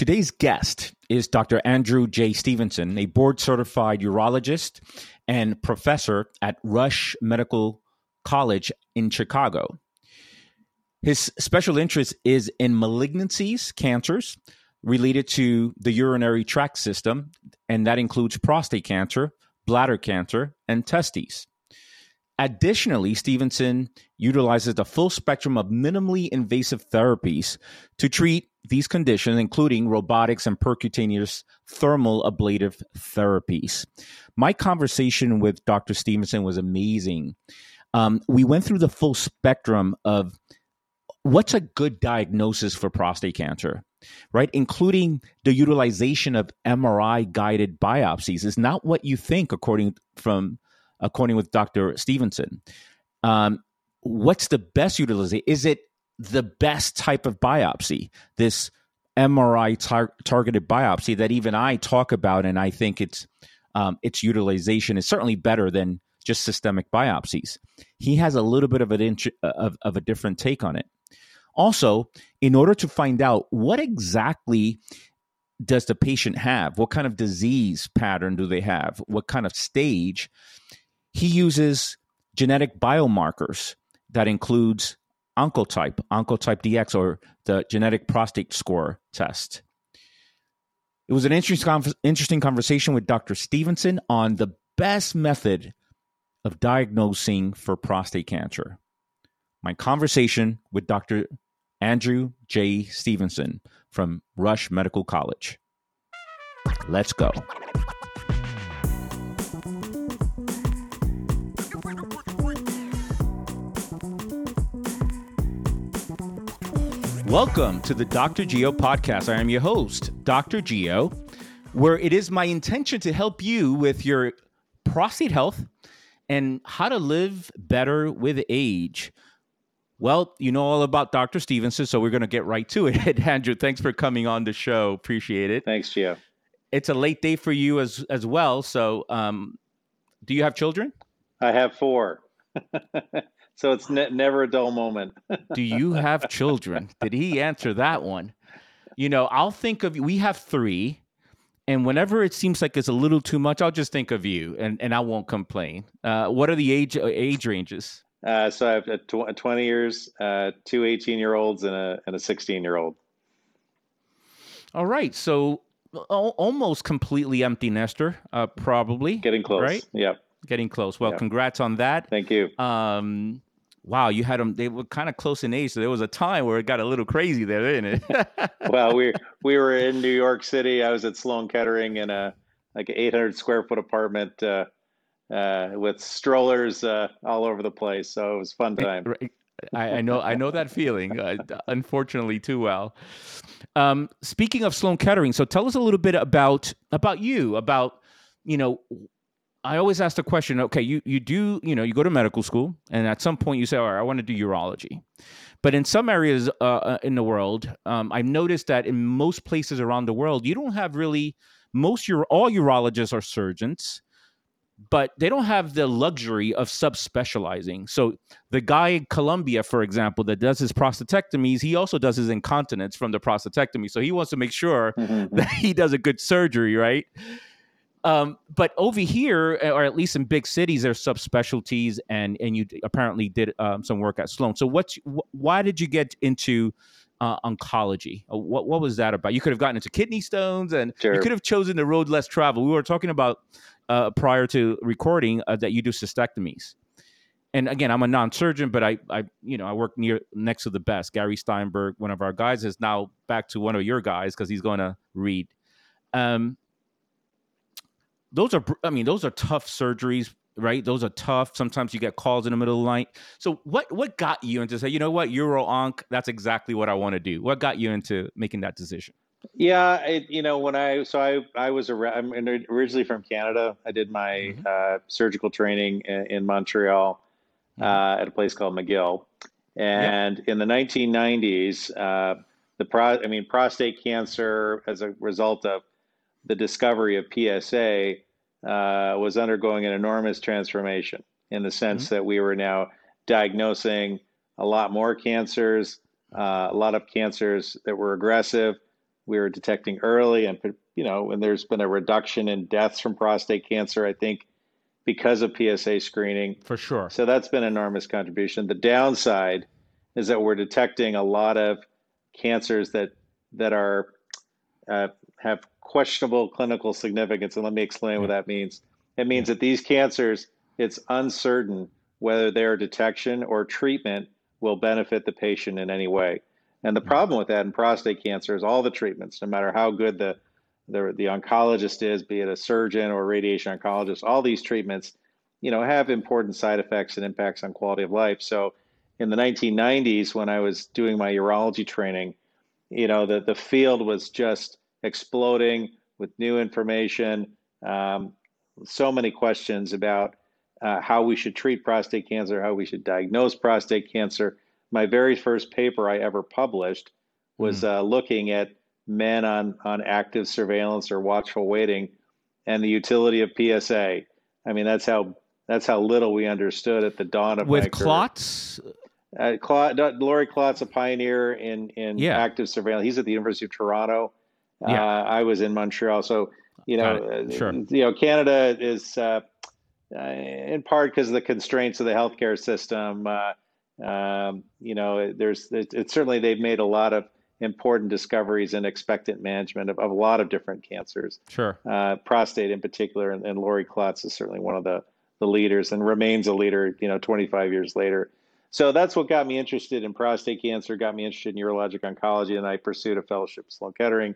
Today's guest is Dr. Andrew J. Stevenson, a board certified urologist and professor at Rush Medical College in Chicago. His special interest is in malignancies, cancers related to the urinary tract system, and that includes prostate cancer, bladder cancer, and testes. Additionally, Stevenson utilizes the full spectrum of minimally invasive therapies to treat these conditions, including robotics and percutaneous thermal ablative therapies. My conversation with Dr. Stevenson was amazing. Um, we went through the full spectrum of what's a good diagnosis for prostate cancer, right? Including the utilization of MRI guided biopsies is not what you think, according from according with Dr. Stevenson. Um, what's the best utilization? Is it the best type of biopsy? This MRI tar- targeted biopsy that even I talk about, and I think it's um, its utilization is certainly better than just systemic biopsies. He has a little bit of an int- of, of a different take on it. Also, in order to find out what exactly does the patient have, what kind of disease pattern do they have, what kind of stage, he uses genetic biomarkers that includes oncotype, oncotype DX, or the genetic prostate score test. It was an interesting, interesting conversation with Dr. Stevenson on the best method of diagnosing for prostate cancer. My conversation with Dr. Andrew J. Stevenson from Rush Medical College. Let's go. Welcome to the Dr. Geo podcast. I am your host, Dr. Geo, where it is my intention to help you with your prostate health and how to live better with age. Well, you know all about Dr. Stevenson, so we're going to get right to it. Andrew, thanks for coming on the show. Appreciate it. Thanks, Geo. It's a late day for you as as well. So, um, do you have children? I have four. So it's ne- never a dull moment. Do you have children? Did he answer that one? You know, I'll think of we have three, and whenever it seems like it's a little too much, I'll just think of you, and, and I won't complain. Uh, what are the age uh, age ranges? Uh, so I have a tw- 20 years, uh, two 18 year olds, and a and a 16 year old. All right, so almost completely empty nester, uh, probably. Getting close. Right. Yep. Getting close. Well, yep. congrats on that. Thank you. Um, wow, you had them. They were kind of close in age, so there was a time where it got a little crazy there, didn't it? well, we we were in New York City. I was at Sloan Kettering in a like an 800 square foot apartment uh, uh, with strollers uh, all over the place. So it was fun time. I, I know I know that feeling. Uh, unfortunately, too well. Um, speaking of Sloan Kettering, so tell us a little bit about about you, about you know I always ask the question, okay, you, you do, you know, you go to medical school and at some point you say, all right, I want to do urology. But in some areas uh, uh, in the world, um, I've noticed that in most places around the world, you don't have really, most, your all urologists are surgeons, but they don't have the luxury of subspecializing. So the guy in Colombia, for example, that does his prostatectomies, he also does his incontinence from the prostatectomy. So he wants to make sure mm-hmm. that he does a good surgery, right? Um, but over here, uh, or at least in big cities, there's subspecialties, and and you apparently did um, some work at Sloan. So, what's wh- why did you get into uh, oncology? Uh, what what was that about? You could have gotten into kidney stones, and sure. you could have chosen the road less traveled. We were talking about uh, prior to recording uh, that you do cystectomies. And again, I'm a non-surgeon, but I, I, you know, I work near next to the best. Gary Steinberg, one of our guys, is now back to one of your guys because he's going to read. Um, those are i mean those are tough surgeries right? Those are tough. Sometimes you get calls in the middle of the night. So what what got you into say you know what? Uro onc that's exactly what i want to do. What got you into making that decision? Yeah it, you know when i so i i was a, i'm originally from canada. I did my mm-hmm. uh, surgical training in, in montreal mm-hmm. uh, at a place called mcgill. And yep. in the 1990s uh, the pro i mean prostate cancer as a result of the discovery of PSA uh, was undergoing an enormous transformation in the sense mm-hmm. that we were now diagnosing a lot more cancers, uh, a lot of cancers that were aggressive, we were detecting early, and you know, and there's been a reduction in deaths from prostate cancer. I think because of PSA screening. For sure. So that's been an enormous contribution. The downside is that we're detecting a lot of cancers that that are uh, have questionable clinical significance. And let me explain what that means. It means that these cancers, it's uncertain whether their detection or treatment will benefit the patient in any way. And the mm-hmm. problem with that in prostate cancer is all the treatments, no matter how good the the, the oncologist is, be it a surgeon or a radiation oncologist, all these treatments, you know, have important side effects and impacts on quality of life. So in the 1990s, when I was doing my urology training, you know, the, the field was just exploding with new information, um, so many questions about uh, how we should treat prostate cancer, how we should diagnose prostate cancer. My very first paper I ever published was mm. uh, looking at men on, on active surveillance or watchful waiting and the utility of PSA. I mean, that's how that's how little we understood at the dawn of with Klotz. Uh, Klotz, Laurie Klotz, a pioneer in in yeah. active surveillance. He's at the University of Toronto. Yeah. Uh, I was in Montreal, so you know, uh, sure. you know, Canada is uh, uh, in part because of the constraints of the healthcare system. Uh, um, you know, there's it's certainly they've made a lot of important discoveries in expectant management of, of a lot of different cancers. Sure. Uh, prostate in particular, and, and Laurie Klotz is certainly one of the, the leaders and remains a leader, you know, 25 years later. So that's what got me interested in prostate cancer, got me interested in urologic oncology, and I pursued a fellowship at Sloan Kettering.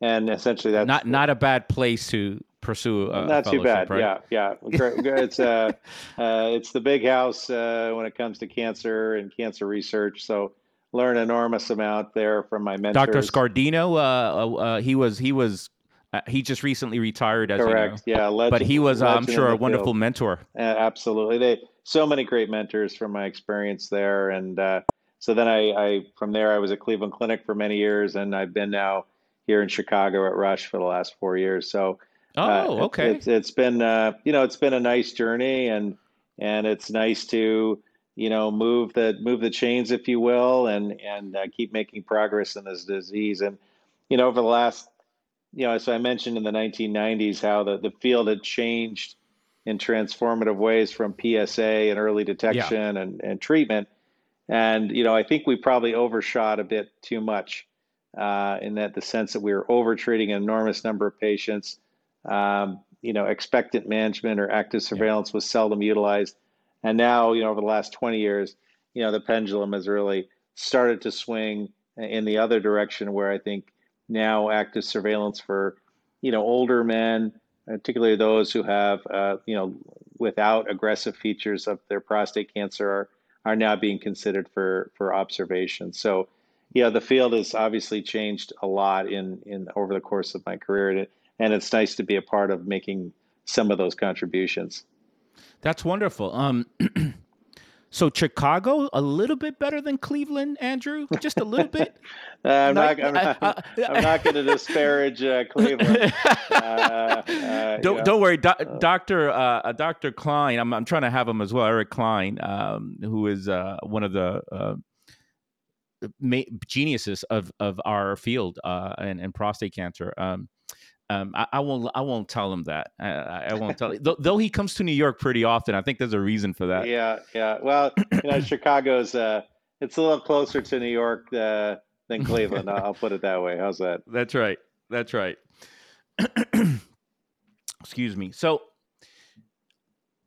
And essentially, that's not not a bad place to pursue. A not too bad. Right? Yeah, yeah. it's uh, uh, it's the big house uh, when it comes to cancer and cancer research. So learn enormous amount there from my mentor Dr. Scardino, uh, uh, uh, he was he was uh, he just recently retired. As Correct. You know. Yeah, legend, but he was, I'm sure, a wonderful field. mentor. absolutely, they so many great mentors from my experience there, and uh, so then I, I from there I was at Cleveland Clinic for many years, and I've been now here in Chicago at Rush for the last four years. So. Uh, oh, okay. It's, it's been, you know, it's been a nice journey, and and it's nice to you know move the move the chains if you will and and uh, keep making progress in this disease and you know over the last you know as i mentioned in the 1990s how the, the field had changed in transformative ways from psa and early detection yeah. and, and treatment and you know i think we probably overshot a bit too much uh, in that the sense that we were overtreating an enormous number of patients um, you know expectant management or active surveillance yeah. was seldom utilized and now, you know, over the last 20 years, you know, the pendulum has really started to swing in the other direction where I think now active surveillance for, you know, older men, particularly those who have, uh, you know, without aggressive features of their prostate cancer are, are now being considered for, for observation. So, yeah, the field has obviously changed a lot in, in over the course of my career, and, it, and it's nice to be a part of making some of those contributions. That's wonderful. Um, so Chicago a little bit better than Cleveland, Andrew, just a little bit. uh, I'm, not, I'm, not, uh, I'm not. going to disparage uh, Cleveland. Uh, uh, don't don't worry, Do, uh. Doctor Doctor Klein. I'm I'm trying to have him as well, Eric Klein, um, who is one of the geniuses of of our field and, and prostate cancer. Um, um, I, I, won't. I won't tell him that. I, I won't tell. though, though, he comes to New York pretty often, I think there's a reason for that. Yeah, yeah. Well, you know, Chicago's uh, it's a little closer to New York uh, than Cleveland. I'll put it that way. How's that? That's right. That's right. Excuse me. So,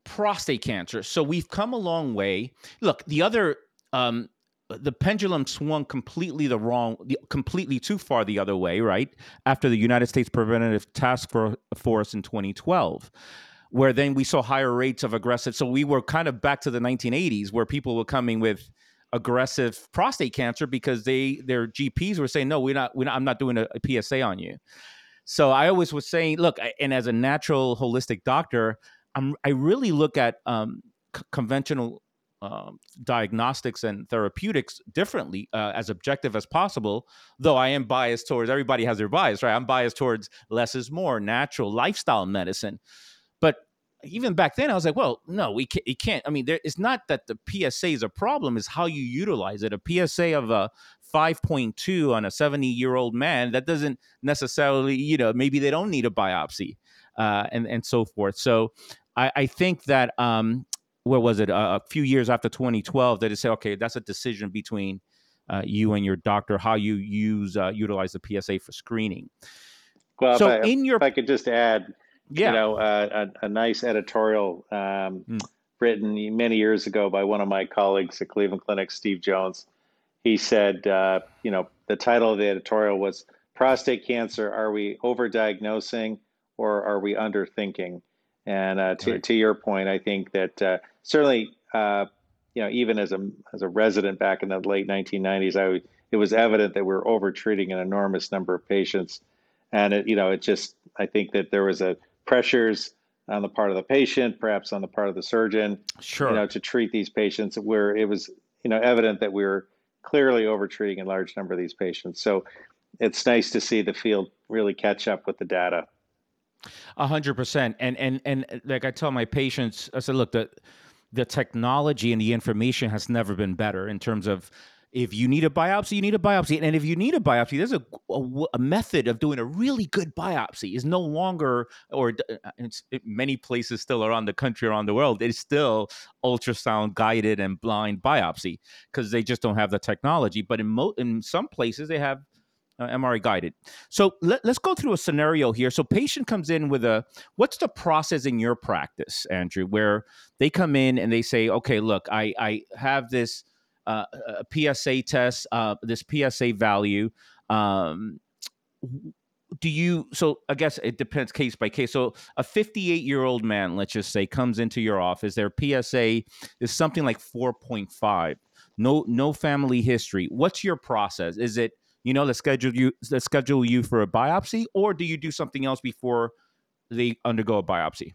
prostate cancer. So we've come a long way. Look, the other um, the pendulum swung completely the wrong, completely too far the other way, right? After the United States Preventative Task Force in 2012, where then we saw higher rates of aggressive. So we were kind of back to the 1980s, where people were coming with aggressive prostate cancer because they their GPs were saying, "No, we're not. We're not I'm not doing a, a PSA on you." So I always was saying, look, and as a natural holistic doctor, I'm I really look at um, c- conventional um, diagnostics and therapeutics differently uh, as objective as possible though i am biased towards everybody has their bias right? I'm biased towards less is more natural lifestyle medicine. But even back then i was like well no we can't, can't i mean there, it's not that the psa is a problem is how you utilize it. A psa of a 5.2 on a 70 year old man, that doesn't necessarily, you know, maybe they don't need a biopsy uh, and, and so forth. So I, I think that, um, where was it, uh, a few years after 2012, that they say, okay, that's a decision between uh, you and your doctor, how you use, uh, utilize the PSA for screening. Well, so if I, in your, if I could just add, yeah. you know, uh, a, a, nice editorial um, mm. written many years ago by one of my colleagues at Cleveland Clinic, Steve Jones. He said, uh, you know, the title of the editorial was "Prostate Cancer: Are we overdiagnosing or are we underthinking?" And uh, to right. to your point, I think that uh, certainly, uh, you know, even as a as a resident back in the late 1990s, I it was evident that we were overtreating an enormous number of patients. And it you know it just i think that there was a pressures on the part of the patient perhaps on the part of the surgeon sure. you know to treat these patients where it was you know evident that we were clearly overtreating a large number of these patients. So it's nice to see the field really catch up with the data. A hundred percent. And and and like i tell my patients i said look the the technology and the information has never been better in terms of if you need a biopsy, you need a biopsy. And if you need a biopsy, there's a, a, a method of doing a really good biopsy. Is no longer, or uh, it's, it, many places still around the country, around the world, it's still ultrasound guided and blind biopsy because they just don't have the technology. But in mo- in some places, they have uh, MRI guided. So let, us go through a scenario here. So patient comes in with a what's the process in your practice, Andrew, where they come in and they say, okay, look, I I have this uh, PSA test, uh, this PSA value. Um, do you so i guess it depends case by case so a 58 year old man let's just say comes into your office their psa is something like 4.5 no no family history what's your process is it you know let's schedule you let's schedule you for a biopsy or do you do something else before they undergo a biopsy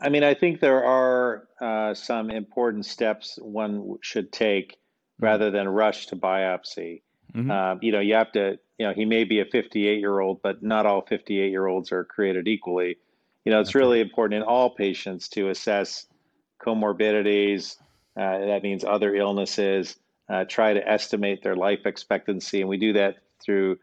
I mean, I think there are uh, some important steps one should take mm-hmm. rather than rush to biopsy. Mm-hmm. Uh, you know, you have to, you know, he may be a 58 year old, but not all 58 year olds are created equally. You know, it's okay. really important in all patients to assess comorbidities. Uh, that means other illnesses. Uh, try to estimate their life expectancy, and we do that through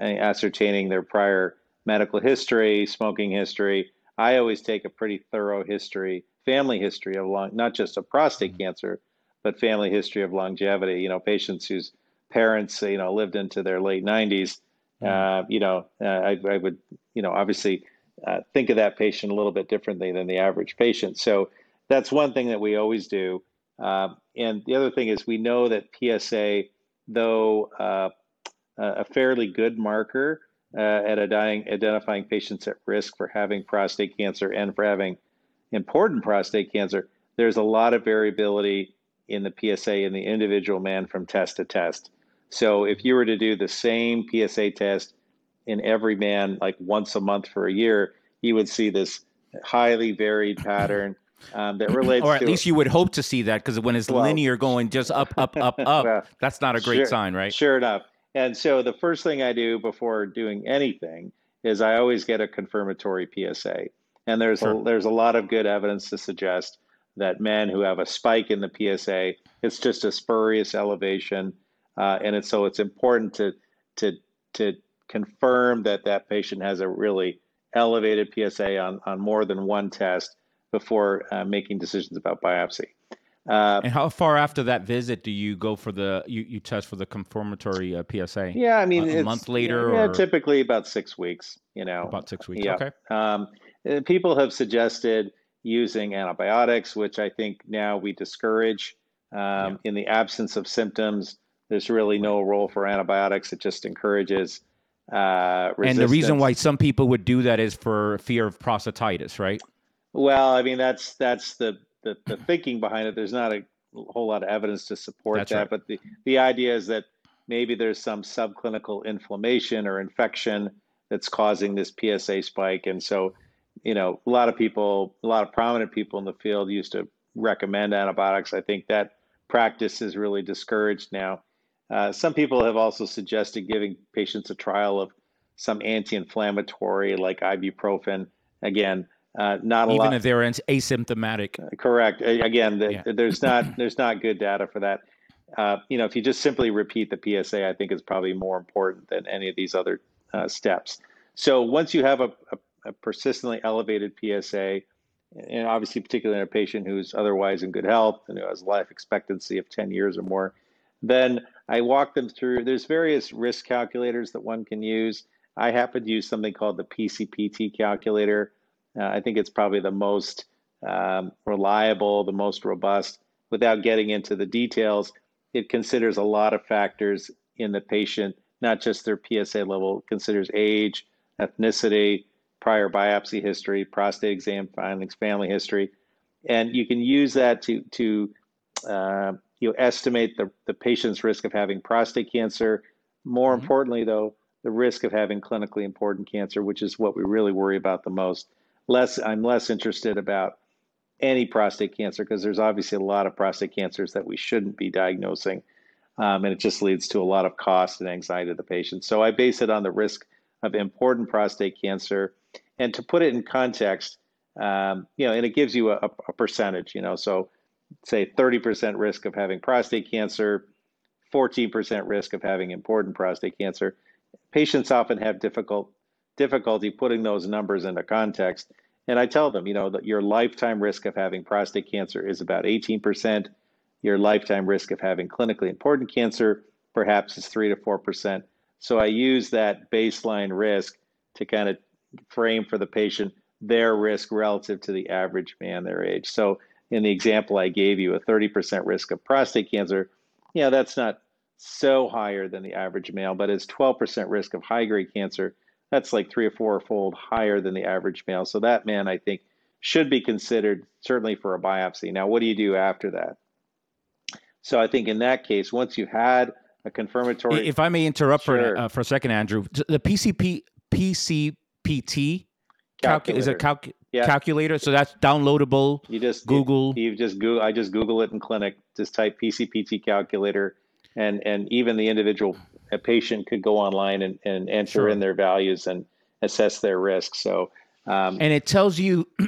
uh, ascertaining their prior medical history, smoking history, I always take a pretty thorough history, family history of long, not just of prostate mm-hmm. cancer, but family history of longevity. You know, patients whose parents, you know, lived into their late 90s. Mm-hmm. Uh, you know, uh, I, I, would, you know, obviously uh, think of that patient a little bit differently than the average patient. So that's one thing that we always do. Uh, and the other thing is we know that PSA, though uh, a fairly good marker, uh, at identifying patients at risk for having prostate cancer and for having important prostate cancer, there's a lot of variability in the PSA in the individual man from test to test. So if you were to do the same PSA test in every man like once a month for a year, you would see this highly varied pattern um, that relates or at least you would hope to see that because when it's well, linear going just up up up up well, that's not a great sure, sign right sure enough and so the first thing I do before doing anything is I always get a confirmatory PSA. And there's sure. a, there's a lot of good evidence to suggest that men who have a spike in the PSA, it's just a spurious elevation, uh, and it's so it's important to to to confirm that that patient has a really elevated PSA on on more than one test before uh, making decisions about biopsy. Uh, and how far after that visit do you go for the you, you test for the confirmatory uh, PSA? Yeah, I mean, a, a month later. Yeah, or? typically about six weeks. You know, about six weeks. Yeah. Okay. Um, uh, people have suggested using antibiotics, which I think now we discourage. Um, yeah. In the absence of symptoms, there's really no role for antibiotics. It just encourages. Uh, and the reason why some people would do that is for fear of prostatitis, right? Well, I mean that's that's the the, the thinking behind it. There's not a whole lot of evidence to support That's that, right. but the, the idea is that maybe there's some subclinical inflammation or infection that's causing this PSA spike. And so, you know, a lot of people, a lot of prominent people in the field used to recommend antibiotics. I think that practice is really discouraged now. Uh, some people have also suggested giving patients a trial of some anti-inflammatory like ibuprofen. Again, uh, not even lot. if they're asymptomatic. Correct. Again, the, yeah. there's not there's not good data for that. uh, you know, if you just simply repeat the PSA, I think is probably more important than any of these other uh, steps. So once you have a, a, a, persistently elevated PSA, and obviously particularly in a patient who's otherwise in good health and who has life expectancy of 10 years or more, then I walk them through. There's various risk calculators that one can use. I happen to use something called the PCPT calculator. Uh, I think it's probably the most um, reliable, the most robust. Without getting into the details, it considers a lot of factors in the patient, not just their PSA level, it considers age, ethnicity, prior biopsy history, prostate exam findings, family history, and you can use that to to uh, you know, estimate the, the patient's risk of having prostate cancer. More mm-hmm. importantly, though, the risk of having clinically important cancer, which is what we really worry about the most. Less, I'm less interested about any prostate cancer because there's obviously a lot of prostate cancers that we shouldn't be diagnosing, um, and it just leads to a lot of cost and anxiety to the patient. So I base it on the risk of important prostate cancer, and to put it in context, um, you know, and it gives you a, a percentage, you know, so say 30% risk of having prostate cancer, 14% risk of having important prostate cancer. Patients often have difficult difficulty putting those numbers into context. And I tell them, you know, that your lifetime risk of having prostate cancer is about 18%. Your lifetime risk of having clinically important cancer perhaps is 3 to 4%. So I use that baseline risk to kind of frame for the patient their risk relative to the average man their age. So in the example I gave you, a 30% risk of prostate cancer, yeah, that's not so higher than the average male, but it's 12% risk of high grade cancer. That's like three or four fold higher than the average male. So that man, I think, should be considered certainly for a biopsy. Now, what do you do after that? So I think in that case, once you had a confirmatory. If I may interrupt sure. for, uh, for a second, Andrew, the PCP PCPT calculator. is a calc- yeah. calculator. So that's downloadable. You just Google. You, you just Google. I just Google it in clinic. Just type PCPT calculator, and and even the individual a patient could go online and, and enter sure. in their values and assess their risk. So. Um, and it tells you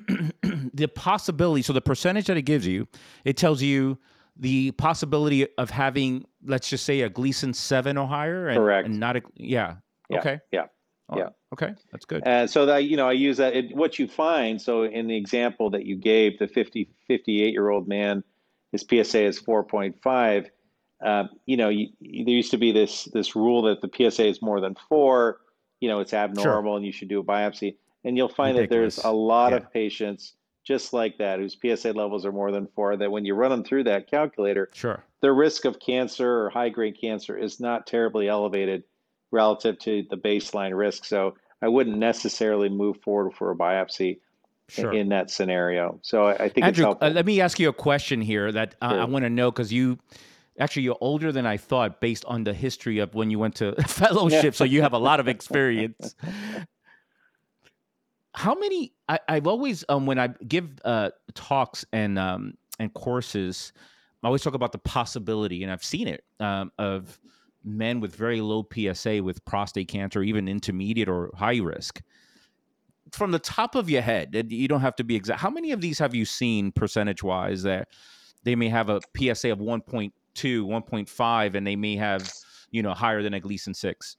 the possibility. So the percentage that it gives you, it tells you the possibility of having, let's just say, a Gleason seven or higher, and, correct, and not a yeah. yeah. Okay. Yeah. Oh, yeah. Okay, that's good. And so that you know, I use that. It, what you find. So in the example that you gave, the 50, 58 year old man, his PSA is four point five. Uh, you know, you, there used to be this this rule that the PSA is more than four. You know, it's abnormal, sure. and you should do a biopsy. And you'll find Ridiculous. that there's a lot yeah. of patients just like that whose PSA levels are more than four. That when you run them through that calculator, sure, the risk of cancer or high grade cancer is not terribly elevated relative to the baseline risk. So I wouldn't necessarily move forward for a biopsy sure. in that scenario. So I, I think Andrew, uh, let me ask you a question here that uh, sure. I want to know because you actually you're older than I thought based on the history of when you went to fellowship. so you have a lot of experience. How many? I, have always um, when I give uh, talks and um, and courses, I always talk about the possibility, and I've seen it um, of men with very low PSA with prostate cancer, even intermediate or high risk. From the top of your head, you don't have to be exact. How many of these have you seen percentage wise that they may have a PSA of 1.2, 1.5, and they may have, you know, higher than a Gleason 6?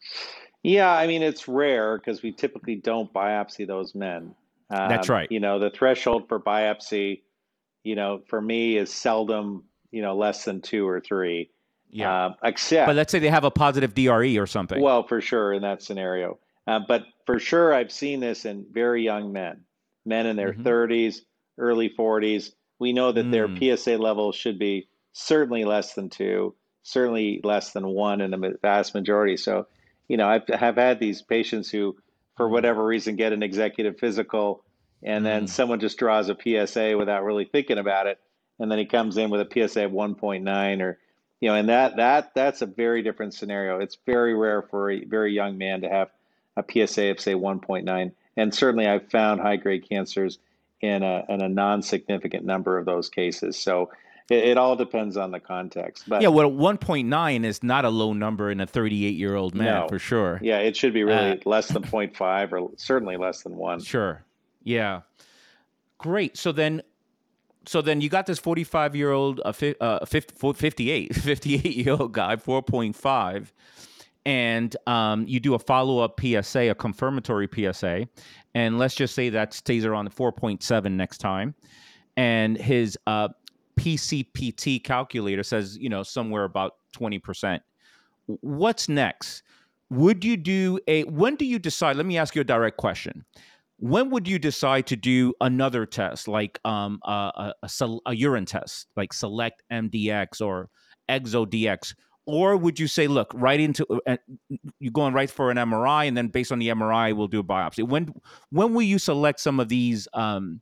Yeah, I mean, it's rare because we typically don't biopsy those men. Um, That's right. You know, the threshold for biopsy, you know, for me is seldom, you know, less than two or three. Yeah. Uh, except, but let's say they have a positive DRE or something. Well, for sure in that scenario. Uh, but for sure, I've seen this in very young men, men in their mm-hmm. 30s, early 40s. We know that mm. their PSA level should be certainly less than two, certainly less than one in the vast majority. So, you know, I've have had these patients who, for mm. whatever reason, get an executive physical, and then mm. someone just draws a PSA without really thinking about it, and then he comes in with a PSA of 1.9 or you know, and that that that's a very different scenario. It's very rare for a very young man to have a PSA of say 1.9, and certainly I've found high grade cancers in a in a non-significant number of those cases. So it, it all depends on the context. But yeah, well, 1.9 is not a low number in a 38 year old man no. for sure. Yeah, it should be really uh, less than 0.5 or certainly less than one. Sure. Yeah. Great. So then so then you got this 45 year old, uh, uh, 50, 58, 58 year old guy, 4.5, and um, you do a follow up PSA, a confirmatory PSA, and let's just say that stays around 4.7 next time, and his uh, PCPT calculator says, you know, somewhere about 20%. What's next? Would you do a, when do you decide? Let me ask you a direct question when would you decide to do another test like um, a, a, a, urine test like SelectMDx or ExoDx or would you say look right into uh, you're going right for an mri and then based on the mri we'll do a biopsy when when will you select some of these um,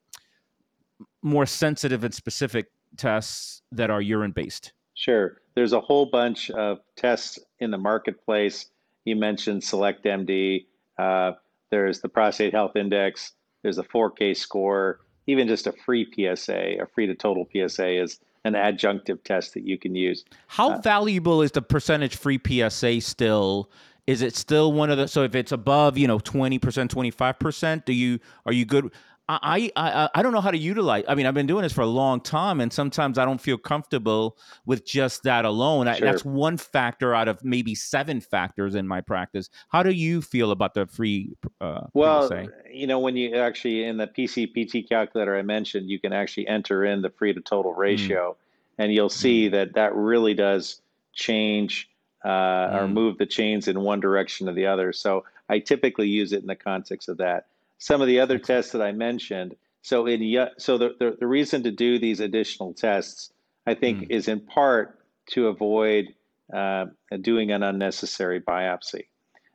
more sensitive and specific tests that are urine based sure there's a whole bunch of tests in the marketplace you mentioned select md uh, there's the prostate health index. There's a 4K score. Even just a free PSA, a free to total PSA is an adjunctive test that you can use. How uh, valuable is the percentage free PSA still? Is it still one of the so if it's above, you know, 20%, 25%, do you are you good I, I I don't know how to utilize. I mean, I've been doing this for a long time, and sometimes I don't feel comfortable with just that alone. Sure. I, that's one factor out of maybe seven factors in my practice. How do you feel about the free? Uh, well, you know, when you actually in the PCPT calculator I mentioned, you can actually enter in the free to total hmm. ratio, mm. and you'll see mm. that that really does change uh, mm. or move the chains in one direction or the other. So I typically use it in the context of that some of the other tests that I mentioned. So in so the, the, the reason to do these additional tests, I think, mm. is in part to avoid uh, doing an unnecessary biopsy.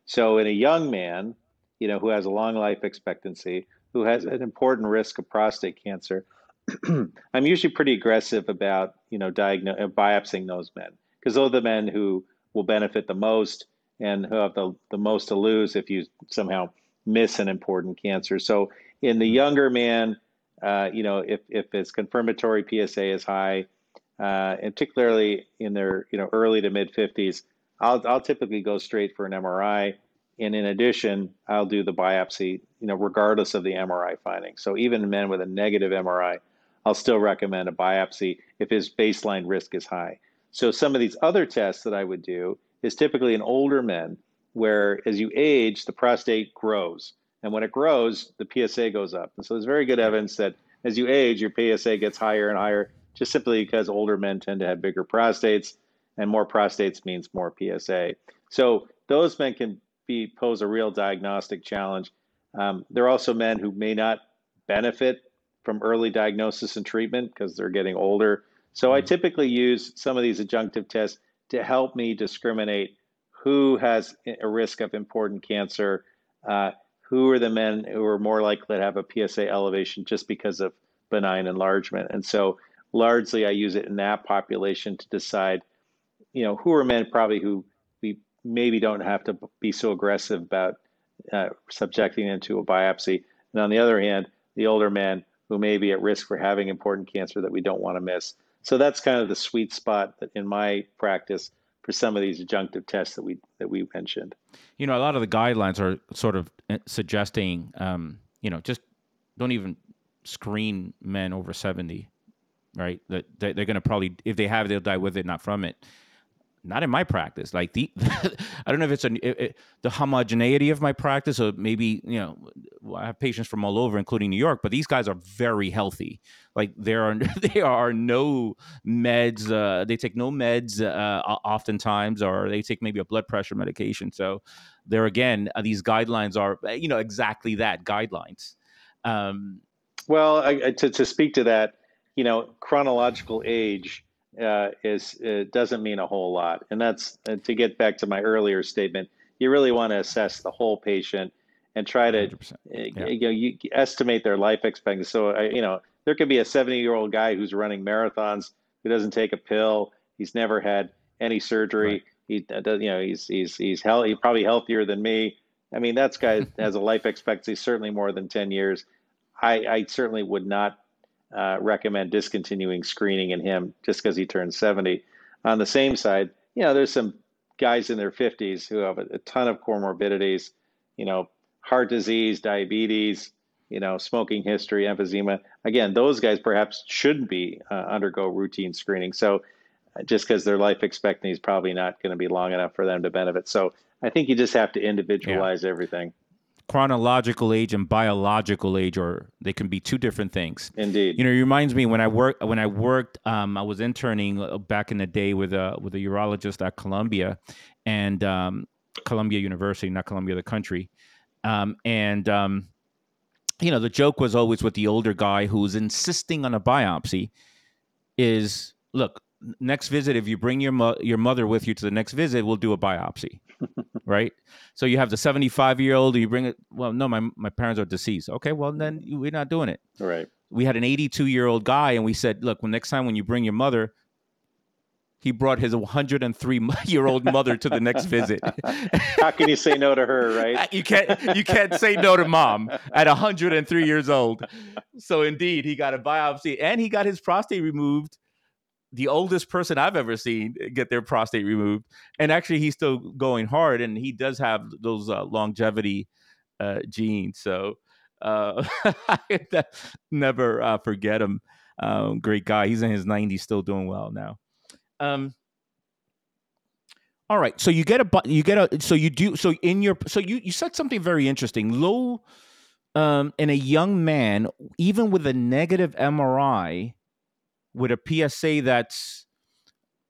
So in a young man, you know, who has a long life expectancy, who has an important risk of prostate cancer, I'm usually pretty aggressive about you know diagnosing uh, biopsying those men because those are the men who will benefit the most and who have the, the most to lose if you somehow miss an important cancer. So in the mm-hmm. younger man, uh, you know, if, if his confirmatory PSA is high, uh, and particularly in their you know early to mid 50s, I'll I'll typically go straight for an MRI, and in addition, I'll do the biopsy, you know, regardless of the MRI finding. So even in men with a negative MRI, I'll still recommend a biopsy if his baseline risk is high. So some of these other tests that I would do is typically in older men where as you age, the prostate grows. And when it grows, the PSA goes up. And so there's very good evidence that as you age, your PSA gets higher and higher, just simply because older men tend to have bigger prostates, and more prostates means more PSA. So those men can be pose a real diagnostic challenge. Um, there are also men who may not benefit from early diagnosis and treatment because they're getting older. So I mm-hmm. typically use some of these adjunctive tests to help me discriminate who has a risk of important cancer, uh, who are the men who are more likely to have a PSA elevation just because of benign enlargement. And so largely I use it in that population to decide, you know, who are men probably who we maybe don't have to be so aggressive about uh, subjecting them to a biopsy. And on the other hand, the older men who may be at risk for having important cancer that we don't want to miss. So that's kind of the sweet spot that in my practice for some of these adjunctive tests that we that we mentioned. You know, a lot of the guidelines are sort of eh, suggesting, um, you know, just don't even screen men over seventy, right? That they're going to probably, if they have, they'll die with it, not from it not in my practice. Like the, I don't know if it's a, it, it, the homogeneity of my practice, or maybe you know, I have patients from all over, including New York. But these guys are very healthy. Like there are there are no meds. Uh, they take no meds uh, oftentimes, or they take maybe a blood pressure medication. So there again, uh, these guidelines are uh, you know exactly that guidelines. Um, well, I, to to speak to that, you know, chronological age uh, is it doesn't mean a whole lot. And that's uh, to get back to my earlier statement. You really want to assess the whole patient and try to uh, yeah. you know you estimate their life expectancy. So I, you know there could be a 70 year old guy who's running marathons who doesn't take a pill. He's never had any surgery. Right. He uh, does you know he's he's he's healthy, he's probably healthier than me. I mean that guy has a life expectancy certainly more than 10 years. I, I certainly would not uh, recommend discontinuing screening in him just because he turned 70. On the same side, you know, there's some guys in their 50s who have a, a ton of comorbidities, you know, heart disease, diabetes, you know, smoking history, emphysema. Again, those guys perhaps shouldn't be uh, undergo routine screening. So uh, just because their life expectancy is probably not going to be long enough for them to benefit. So I think you just have to individualize yeah. everything. Chronological age and biological age, or they can be two different things. Indeed. You know, it reminds me when I worked when I worked, um, I was interning uh, back in the day with a with a urologist at Columbia, and um, Columbia University, not Columbia the country, um, and um, you know the joke was always with the older guy who's insisting on a biopsy is look next visit if you bring your mo- your mother with you to the next visit we'll do a biopsy right so you have the 75 year old you bring it well no my, my parents are deceased okay well then we're not doing it right we had an 82 year old guy and we said look well next time when you bring your mother he brought his 103 year old mother to the next visit. How can you say no to her, right? You can't you can't say no to mom at 103 years old. So indeed, he got a biopsy and he got his prostate removed. The oldest person I've ever seen get their prostate removed, and actually, he's still going hard, and he does have those uh, longevity uh, genes. So uh, never uh, forget him. Um, great guy. He's in his 90s, still doing well now. Um, all right. So you get a you get a so you do so in your so you you said something very interesting. Low um in a young man, even with a negative MRI, with a PSA that's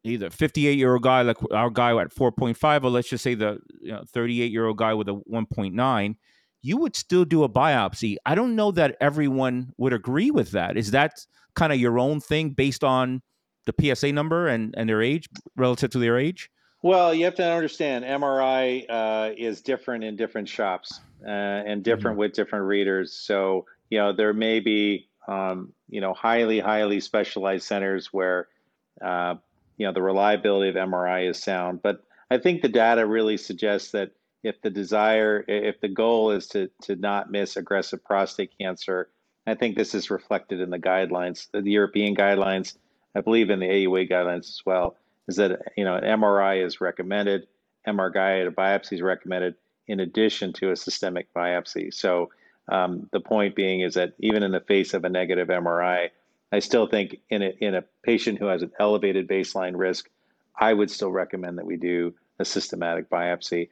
either 58 year old guy like our guy at 4.5 or let's just say the you know, 38 year old guy with a 1.9 you would still do a biopsy i don't know that everyone would agree with that is that kind of your own thing based on the PSA number and, and their age relative to their age? Well, you have to understand MRI uh, is different in different shops uh, and different mm-hmm. with different readers. So, you know, there may be, um, you know, highly, highly specialized centers where, uh, you know, the reliability of MRI is sound. But I think the data really suggests that if the desire, if the goal is to, to not miss aggressive prostate cancer, I think this is reflected in the guidelines, the European guidelines I believe in the AUA guidelines as well, is that you know an MRI is recommended, MR guided biopsy is recommended in addition to a systemic biopsy. So um, the point being is that even in the face of a negative MRI, I still think in a, in a patient who has an elevated baseline risk, I would still recommend that we do a systematic biopsy.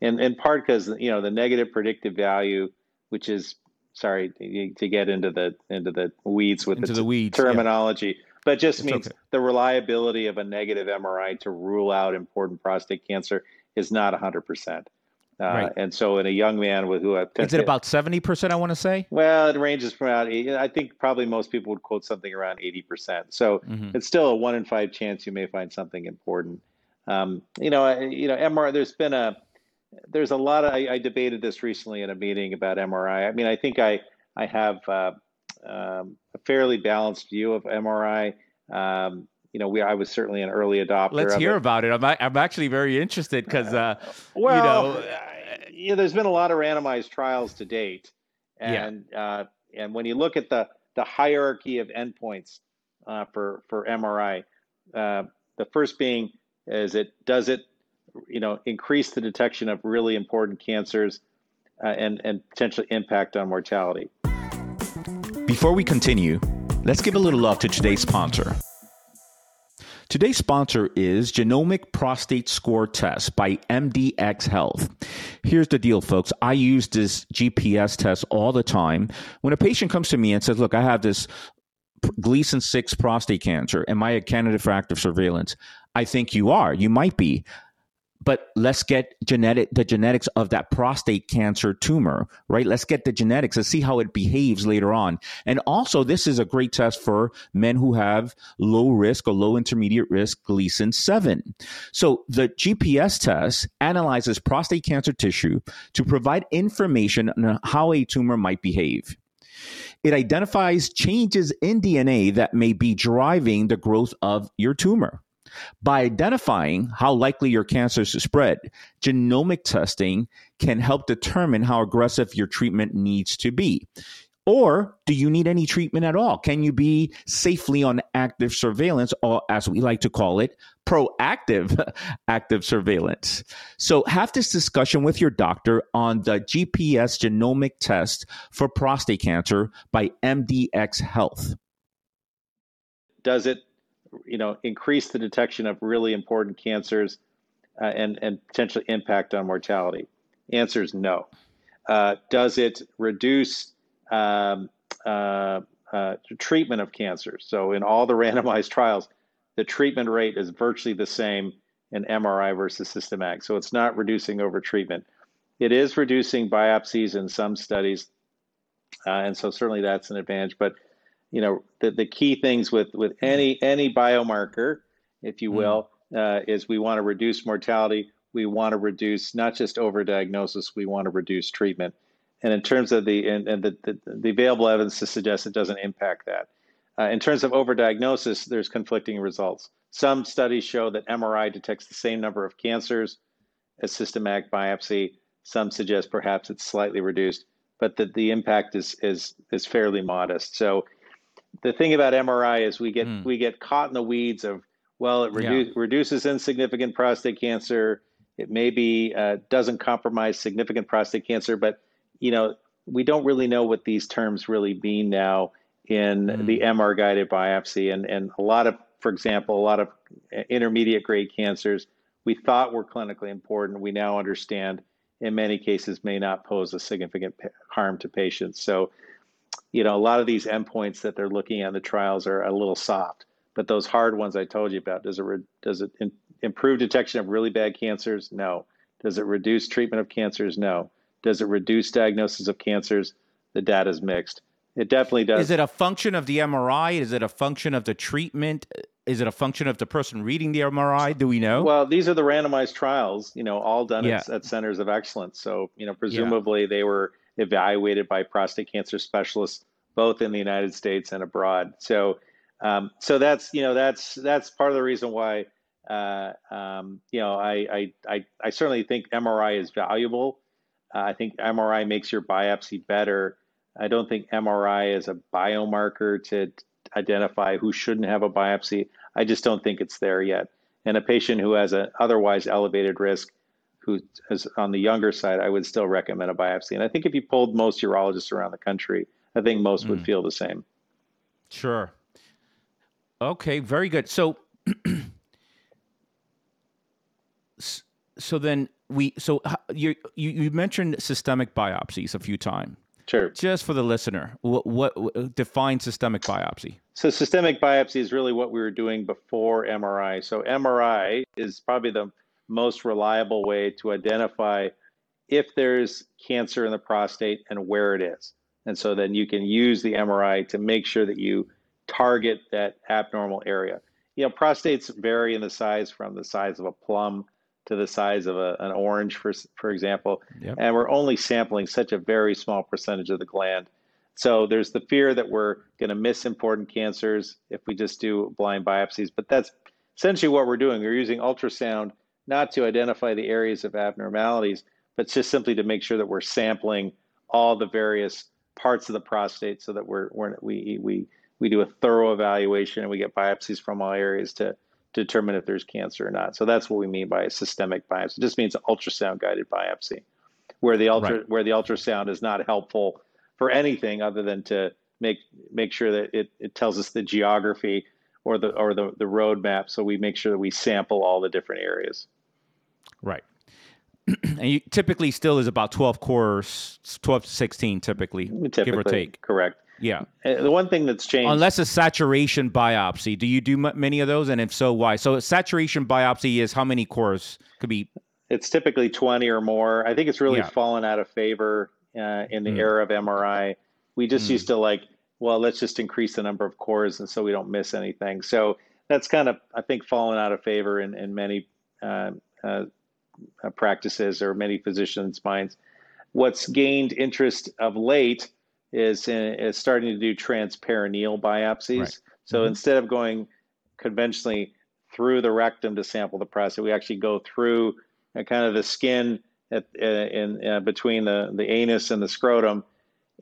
And in part because you know the negative predictive value, which is sorry to get into the into the weeds with the, the weeds, terminology. Yeah but just it's means okay. the reliability of a negative MRI to rule out important prostate cancer is not 100%. Uh, right. And so, in a young man with who I've is it about seventy percent? I want to say. Well, it ranges from about. I think probably most people would quote something around eighty percent. So mm-hmm. it's still a one in five chance you may find something important. Um, you know, you know, MRI. There's been a there's a lot of. I, I, debated this recently in a meeting about MRI. I mean, I think I I have uh, um, a fairly balanced view of MRI. Um, you know, we I was certainly an early adopter. Let's hear it. about it. I'm I'm actually very interested because, uh, well, you know, you know, there's been a lot of randomized trials to date, and yeah. uh, and when you look at the the hierarchy of endpoints uh, for for MRI, uh, the first being is it does it, you know, increase the detection of really important cancers, uh, and and potentially impact on mortality. Before we continue, let's give a little love to today's sponsor. Today's sponsor is Genomic Prostate Score Test by MDX Health. Here's the deal, folks. I use this GPS test all the time. When a patient comes to me and says, Look, I have this Gleason 6 prostate cancer. Am I a candidate for active surveillance? I think you are. You might be but let's get genetic the genetics of that prostate cancer tumor right? Let's get the genetics. And see how it behaves later on. And also this is a great test for men who have low risk or low intermediate risk gleason 7 so the gps test analyzes prostate cancer tissue to provide information on how a tumor might behave. It identifies changes in dna that may be driving the growth of your tumor by identifying how likely your cancer is to spread, genomic testing can help determine how aggressive your treatment needs to be. Or do you need any treatment at all? Can you be safely on active surveillance, or as we like to call it, proactive active surveillance? So, have this discussion with your doctor on the GPS genomic test for prostate cancer by MDX Health. Does it, you know, increase the detection of really important cancers uh, and and potentially impact on mortality? Answer is no. Uh, does it reduce um, uh, uh, treatment of cancer. So in all the randomized trials, the treatment rate is virtually the same in MRI versus systematic. So it's not reducing over treatment. It is reducing biopsies in some studies, uh, and so certainly that's an advantage. But you know the, the key things with with any any biomarker, if you mm. will, mm. is we want to reduce mortality. We want to reduce not just overdiagnosis. We want to reduce treatment. And in terms of the and, and the, the, the available evidence to suggest it doesn't impact that. Uh, in terms of overdiagnosis, there's conflicting results. Some studies show that MRI detects the same number of cancers as systematic biopsy. Some suggest perhaps it's slightly reduced, but that the impact is is is fairly modest. So the thing about MRI is we get mm. we get caught in the weeds of well, it redu- yeah. reduces insignificant prostate cancer. It maybe uh, doesn't compromise significant prostate cancer, but you know, we don't really know what these terms really mean now in mm. the MR guided biopsy. And, and a lot of, for example, a lot of intermediate grade cancers we thought were clinically important, we now understand in many cases may not pose a significant harm to patients. So, you know, a lot of these endpoints that they're looking at in the trials are a little soft, but those hard ones I told you about, does it, re- does it in- improve detection of really bad cancers? No. Does it reduce treatment of cancers? No. Does it reduce diagnosis of cancers? The data is mixed. It definitely does. Is it a function of the MRI? Is it a function of the treatment? Is it a function of the person reading the MRI? Do we know? Well, these are the randomized trials, you know, all done yeah. at, at, centers of excellence. So, you know, presumably yeah. they were evaluated by prostate cancer specialists both in the United States and abroad. So, um, so that's you know that's that's part of the reason why uh, um, you know I, I I I certainly think MRI is valuable uh, I think MRI makes your biopsy better. I don't think MRI is a biomarker to identify who shouldn't have a biopsy. I just don't think it's there yet. And a patient who has an otherwise elevated risk, who is on the younger side, I would still recommend a biopsy. And I think if you polled most urologists around the country, I think most mm. would feel the same. Sure. Okay, very good. So, so then we so you you you mentioned systemic biopsies a few times. Sure. Just for the listener, what, what, what defines systemic biopsy? So systemic biopsy is really what we were doing before MRI. So MRI is probably the most reliable way to identify if there's cancer in the prostate and where it is. And so then you can use the MRI to make sure that you target that abnormal area. You know, prostates vary in the size from the size of a plum to the size of a, an orange, for for example, yep. and we're only sampling such a very small percentage of the gland. So there's the fear that we're going to miss important cancers if we just do blind biopsies, but that's essentially what we're doing. We're using ultrasound not to identify the areas of abnormalities, but just simply to make sure that we're sampling all the various parts of the prostate so that we're, we're we we we do a thorough evaluation and we get biopsies from all areas to determine if there's cancer or not. So that's what we mean by a systemic biopsy. It just means ultrasound guided biopsy, where the ultra right. where the ultrasound is not helpful for anything other than to make make sure that it, it tells us the geography or the or the, the roadmap. So we make sure that we sample all the different areas. Right. and you typically still is about 12 cores 12 to 16 typically, typically give or take correct yeah. Uh, the one thing that's changed. Unless a saturation biopsy. Do you do many of those? And if so, why? So, saturation biopsy is how many cores could be? It's typically 20 or more. I think it's really yeah. fallen out of favor uh, in the mm. era of MRI. We just mm. used to like, well, let's just increase the number of cores and so we don't miss anything. So, that's kind of, I think, fallen out of favor in, in many uh, uh, practices or many physicians' minds. What's gained interest of late is, in, is starting to do transperineal biopsies. Right. So mm-hmm. instead of going conventionally through the rectum to sample the prostate, we actually go through uh, kind of the skin at, uh, in uh, between the, the anus and the scrotum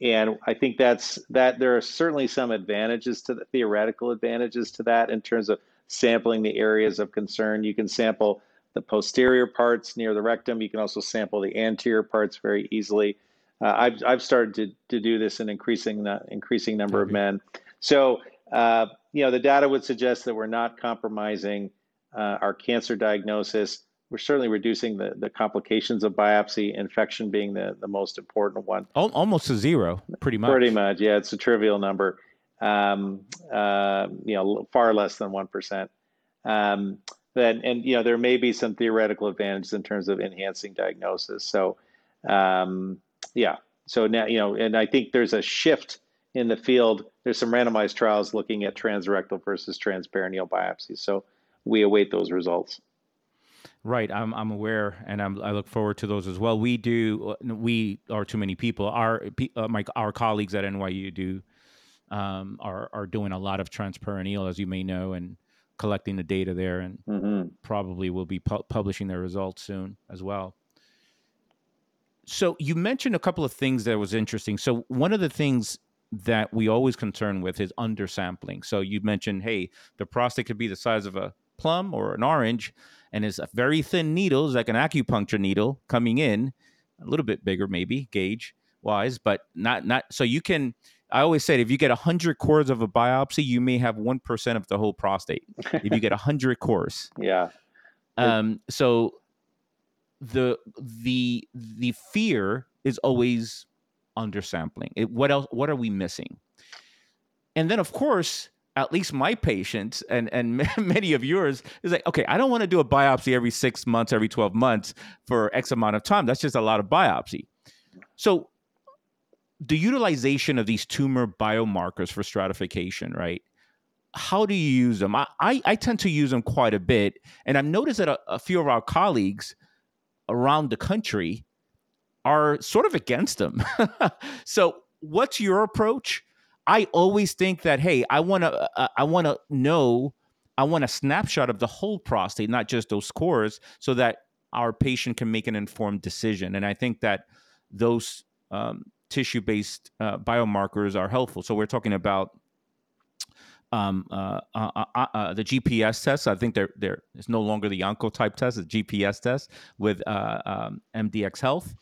and I think that's that there are certainly some advantages to the theoretical advantages to that in terms of sampling the areas of concern. You can sample the posterior parts near the rectum. You can also sample the anterior parts very easily. Uh, I've, I've started to, to do this in increasing increasing number of men. So uh, you know the data would suggest that we're not compromising uh, our cancer diagnosis we're certainly reducing the, the complications of biopsy, infection being the, the most important one. Almost to zero, pretty much. Pretty much, yeah. It's a trivial number. Um, uh, you know, far less than one percent. Um, then, and you know, there may be some theoretical advantages in terms of enhancing diagnosis. So, um, yeah. So now, you know, and I think there's a shift in the field. There's some randomized trials looking at transrectal versus transperineal biopsies. So we await those results. Right, I'm I'm aware, and I'm, i look forward to those as well. We do. Uh, we are too many people. Our uh, my our colleagues at NYU do um, are are doing a lot of transperineal, as you may know, and collecting the data there, and mm-hmm. probably will be pu- publishing their results soon as well. So you mentioned a couple of things that was interesting. So one of the things that we always concern with is undersampling. So you mentioned, hey, the prostate could be the size of a plum or an orange and it's a very thin needle, it's like an acupuncture needle coming in, a little bit bigger maybe gauge wise, but not not so you can. I always say if you get hundred cores of a biopsy, you may have one percent of the whole prostate. if you get hundred cores, yeah. Um. So the the the fear is always undersampling. It, what else? What are we missing? And then, of course, at least my patients and and many of yours is like okay i don't want to do a biopsy every six months every 12 months for x amount of time that's just a lot of biopsy so the utilization of these tumor biomarkers for stratification right? How do you use them? I i, I tend to use them quite a bit and i've noticed that a, a few of our colleagues around the country are sort of against them. So what's your approach? I always think that hey, I want to uh, uh I want to know I want a snapshot of the whole prostate, not just those cores, so that our patient can make an informed decision. And I think that those um, tissue-based uh, biomarkers are helpful. So we're talking about um, uh, uh, uh, the GPS test. I think there there is no longer the Oncotype test, it's GPS test with um, MDxHealth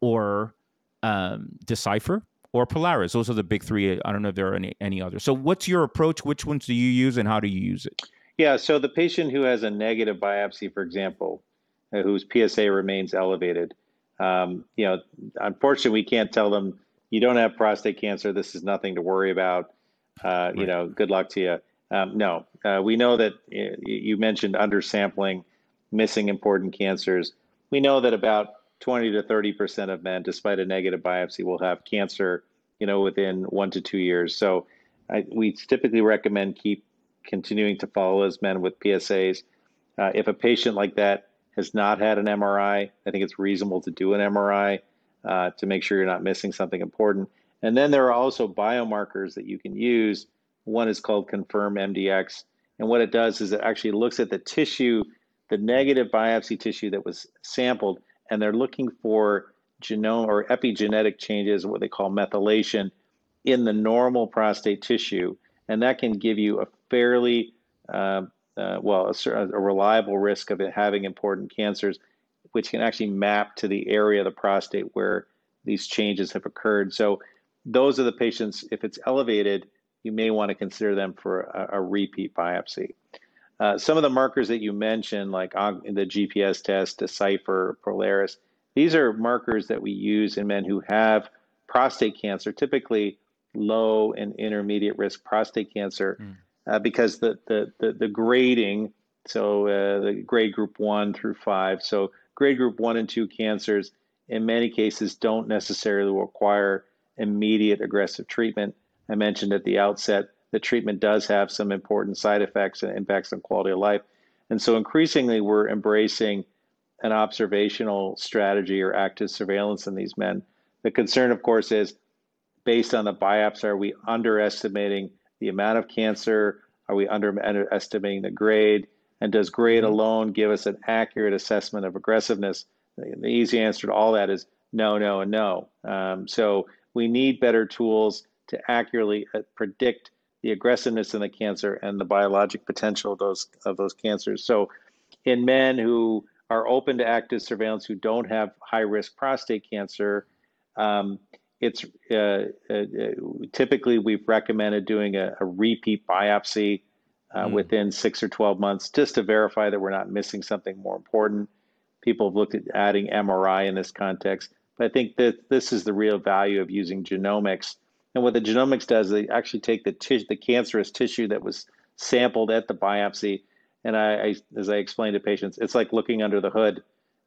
or um, Decipher or Prolaris. Those are the big three. I don't know if there are any any others. So, what's your approach? Which ones do you use, and how do you use it? Yeah. So, the patient who has a negative biopsy, for example, uh, whose PSA remains elevated, um, you know, unfortunately, we can't tell them you don't have prostate cancer. This is nothing to worry about. Uh, right. You know, good luck to you. Um, no, uh, we know that uh, you mentioned undersampling, missing important cancers. We know that about 20 to 30 percent of men, despite a negative biopsy, will have cancer, you know, within one to two years. So, I, we typically recommend keep continuing to follow those men with PSAs. Uh, if a patient like that has not had an MRI, I think it's reasonable to do an MRI uh, to make sure you're not missing something important. And then there are also biomarkers that you can use. One is called ConfirmMDx, and what it does is it actually looks at the tissue, the negative biopsy tissue that was sampled, and they're looking for genome or epigenetic changes, what they call methylation, in the normal prostate tissue, and that can give you a fairly uh, uh, well a, a, reliable risk of having important cancers, which can actually map to the area of the prostate where these changes have occurred. So those are the patients. If it's elevated, you may want to consider them for a, a repeat biopsy. Uh, some of the markers that you mentioned, like the GPS test, Decipher, Prolaris, these are markers that we use in men who have prostate cancer, typically low and intermediate risk prostate cancer, mm. Uh, because the, the, the, the, grading, so uh, the grade group one through five, so grade group one and two cancers in many cases don't necessarily require immediate aggressive treatment. I mentioned at the outset the treatment does have some important side effects and impacts on quality of life. And so increasingly, we're embracing an observational strategy or active surveillance in these men. The concern, of course, is based on the biopsy, are we underestimating the amount of cancer? Are we underestimating the grade? And does grade mm-hmm. alone give us an accurate assessment of aggressiveness? The easy answer to all that is no, no, and no. Um, so we need better tools to accurately uh, predict the aggressiveness in the cancer and the biologic potential of those of those cancers. So, in men who are open to active surveillance who don't have high risk prostate cancer, um, it's uh, uh, typically we've recommended doing a, a repeat biopsy uh, mm. within six or 12 months just to verify that we're not missing something more important. People have looked at adding MRI in this context, but I think that this is the real value of using genomics and what the genomics does, is they actually take the tis- the cancerous tissue that was sampled at the biopsy, and I, I as I explained to patients, it's like looking under the hood.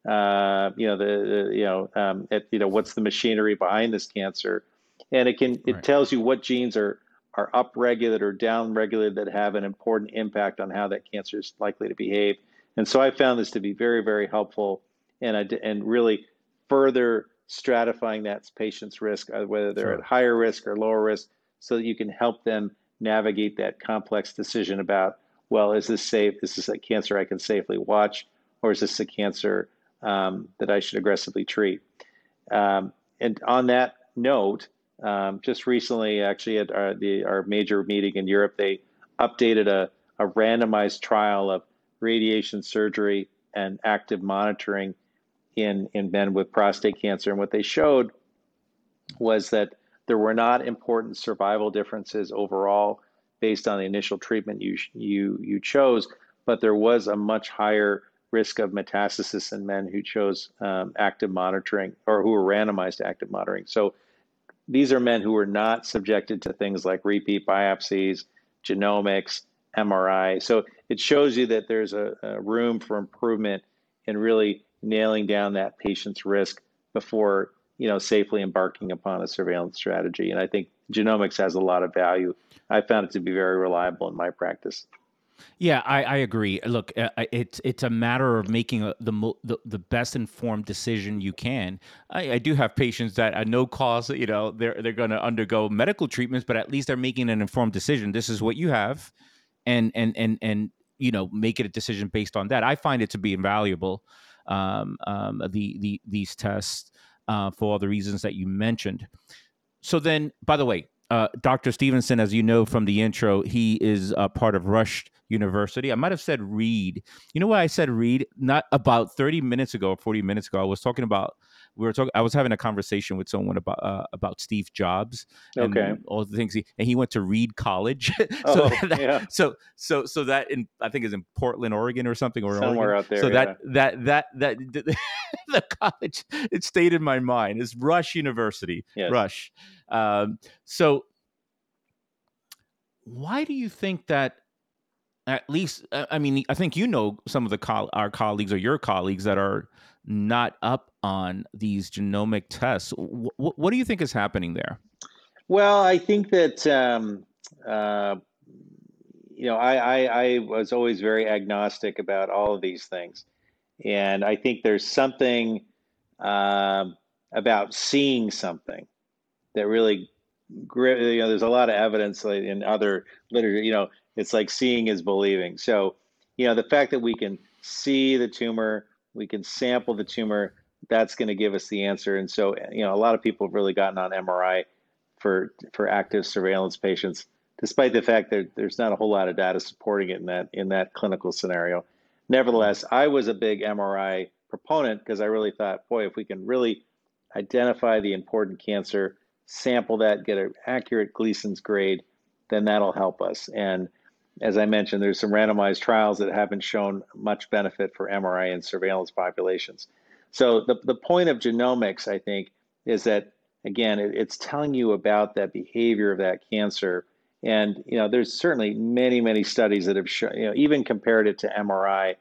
Uh, you know the, the you know um, at, you know what's the machinery behind this cancer, and it can it right. tells you what genes are are upregulated or downregulated that have an important impact on how that cancer is likely to behave. And so I found this to be very very helpful, and I and really further stratifying that patient's risk, uh, whether they're sure. at higher risk or lower risk, so that you can help them navigate that complex decision about, well, is this safe? Is this a cancer I can safely watch, or is this a cancer um, that I should aggressively treat? Um, and on that note, um, just recently, actually, at our, the, our major meeting in Europe, they updated a, a randomized trial of radiation surgery and active monitoring in, in men with prostate cancer. And what they showed was that there were not important survival differences overall based on the initial treatment you, you, you chose, but there was a much higher risk of metastasis in men who chose um, active monitoring or who were randomized to active monitoring. So these are men who were not subjected to things like repeat biopsies, genomics, MRI. So it shows you that there's a, a room for improvement in really nailing down that patient's risk before you know safely embarking upon a surveillance strategy. And I think genomics has a lot of value. I found it to be very reliable in my practice. Yeah, I, I agree. Look, uh, it's it's a matter of making a, the, the, the best informed decision you can. I, I do have patients that at no cost, you know, they're they're going to undergo medical treatments, but at least they're making an informed decision. This is what you have, and and and and you know, make it a decision based on that. I find it to be invaluable um, um, the, the these tests uh, for all the reasons that you mentioned. So then, by the way, uh, Dr. Stevenson, as you know from the intro, he is a part of Rush University. I might have said Reed. You know why I said Reed? Not about 30 minutes ago or 40 minutes ago. I was talking about we were talking. I was having a conversation with someone about uh, about Steve Jobs and okay. all the things he and he went to Reed College. so oh, that, yeah. so so so that in I think is in Portland, Oregon, or something, or somewhere Oregon. out there. So yeah. that that that that the college it stayed in my mind is Rush University. Yes. Rush. Um, so why do you think that at least i mean i think you know some of the co- our colleagues or your colleagues that are not up on these genomic tests. W- what do you think is happening there? Well, I think that um, uh, you know I, I, I was always very agnostic about all of these things, and I think there's something um, about seeing something that really you know there's a lot of evidence in other literature you know it's like seeing is believing so you know the fact that we can see the tumor we can sample the tumor. That's going to give us the answer. And so, you know, a lot of people have really gotten on MRI for for active surveillance patients, despite the fact that there's not a whole lot of data supporting it in that in that clinical scenario. Nevertheless, I was a big MRI proponent because I really thought, boy, if we can really identify the important cancer, sample that, get an accurate Gleason's grade, then that'll help us. And as I mentioned, there's some randomized trials that haven't shown much benefit for MRI in surveillance populations. So the, the point of genomics, I think, is that again, it, it's telling you about that behavior of that cancer. And you know, there's certainly many, many studies that have shown, you know, even compared it to MRI,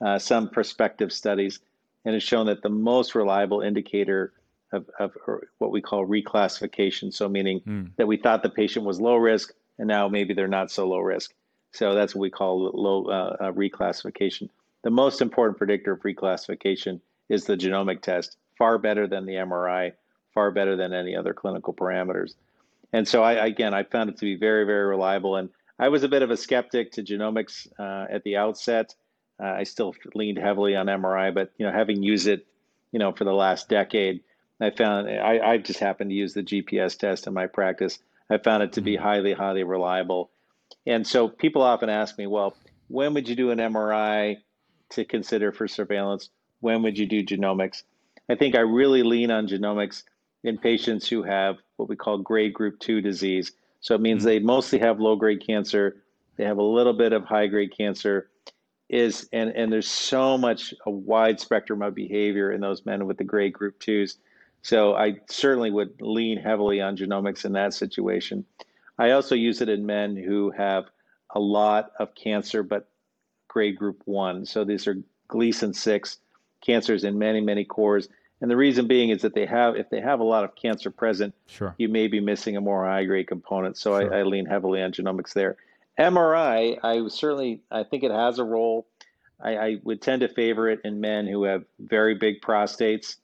uh, some prospective studies, and it's shown that the most reliable indicator of, of what we call reclassification, so meaning mm. that we thought the patient was low risk, and now maybe they're not so low risk, so that's what we call low uh, uh, reclassification. The most important predictor of reclassification is the genomic test, far better than the MRI, far better than any other clinical parameters. And so, I again, I found it to be very, very reliable. And I was a bit of a skeptic to genomics uh, at the outset. Uh, I still leaned heavily on MRI, but you know, having used it, you know, for the last decade, I found I, I just happened to use the GPS test in my practice. I found it to be mm-hmm. highly, highly reliable. And so people often ask me, well, when would you do an MRI to consider for surveillance? When would you do genomics? I think I really lean on genomics in patients who have what we call grade group two disease. So it means mm-hmm. they mostly have low grade cancer, they have a little bit of high grade cancer. Is and, and there's so much a wide spectrum of behavior in those men with the grade group twos. So I certainly would lean heavily on genomics in that situation. I also use it in men who have a lot of cancer, but grade group one. So these are Gleason 6 cancers in many, many cores. And the reason being is that they have, if they have a lot of cancer present, sure. you may be missing a more high grade component. So sure. I, I, lean heavily on genomics there. MRI, I certainly, I think it has a role. I, I, would tend to favor it in men who have very big prostates.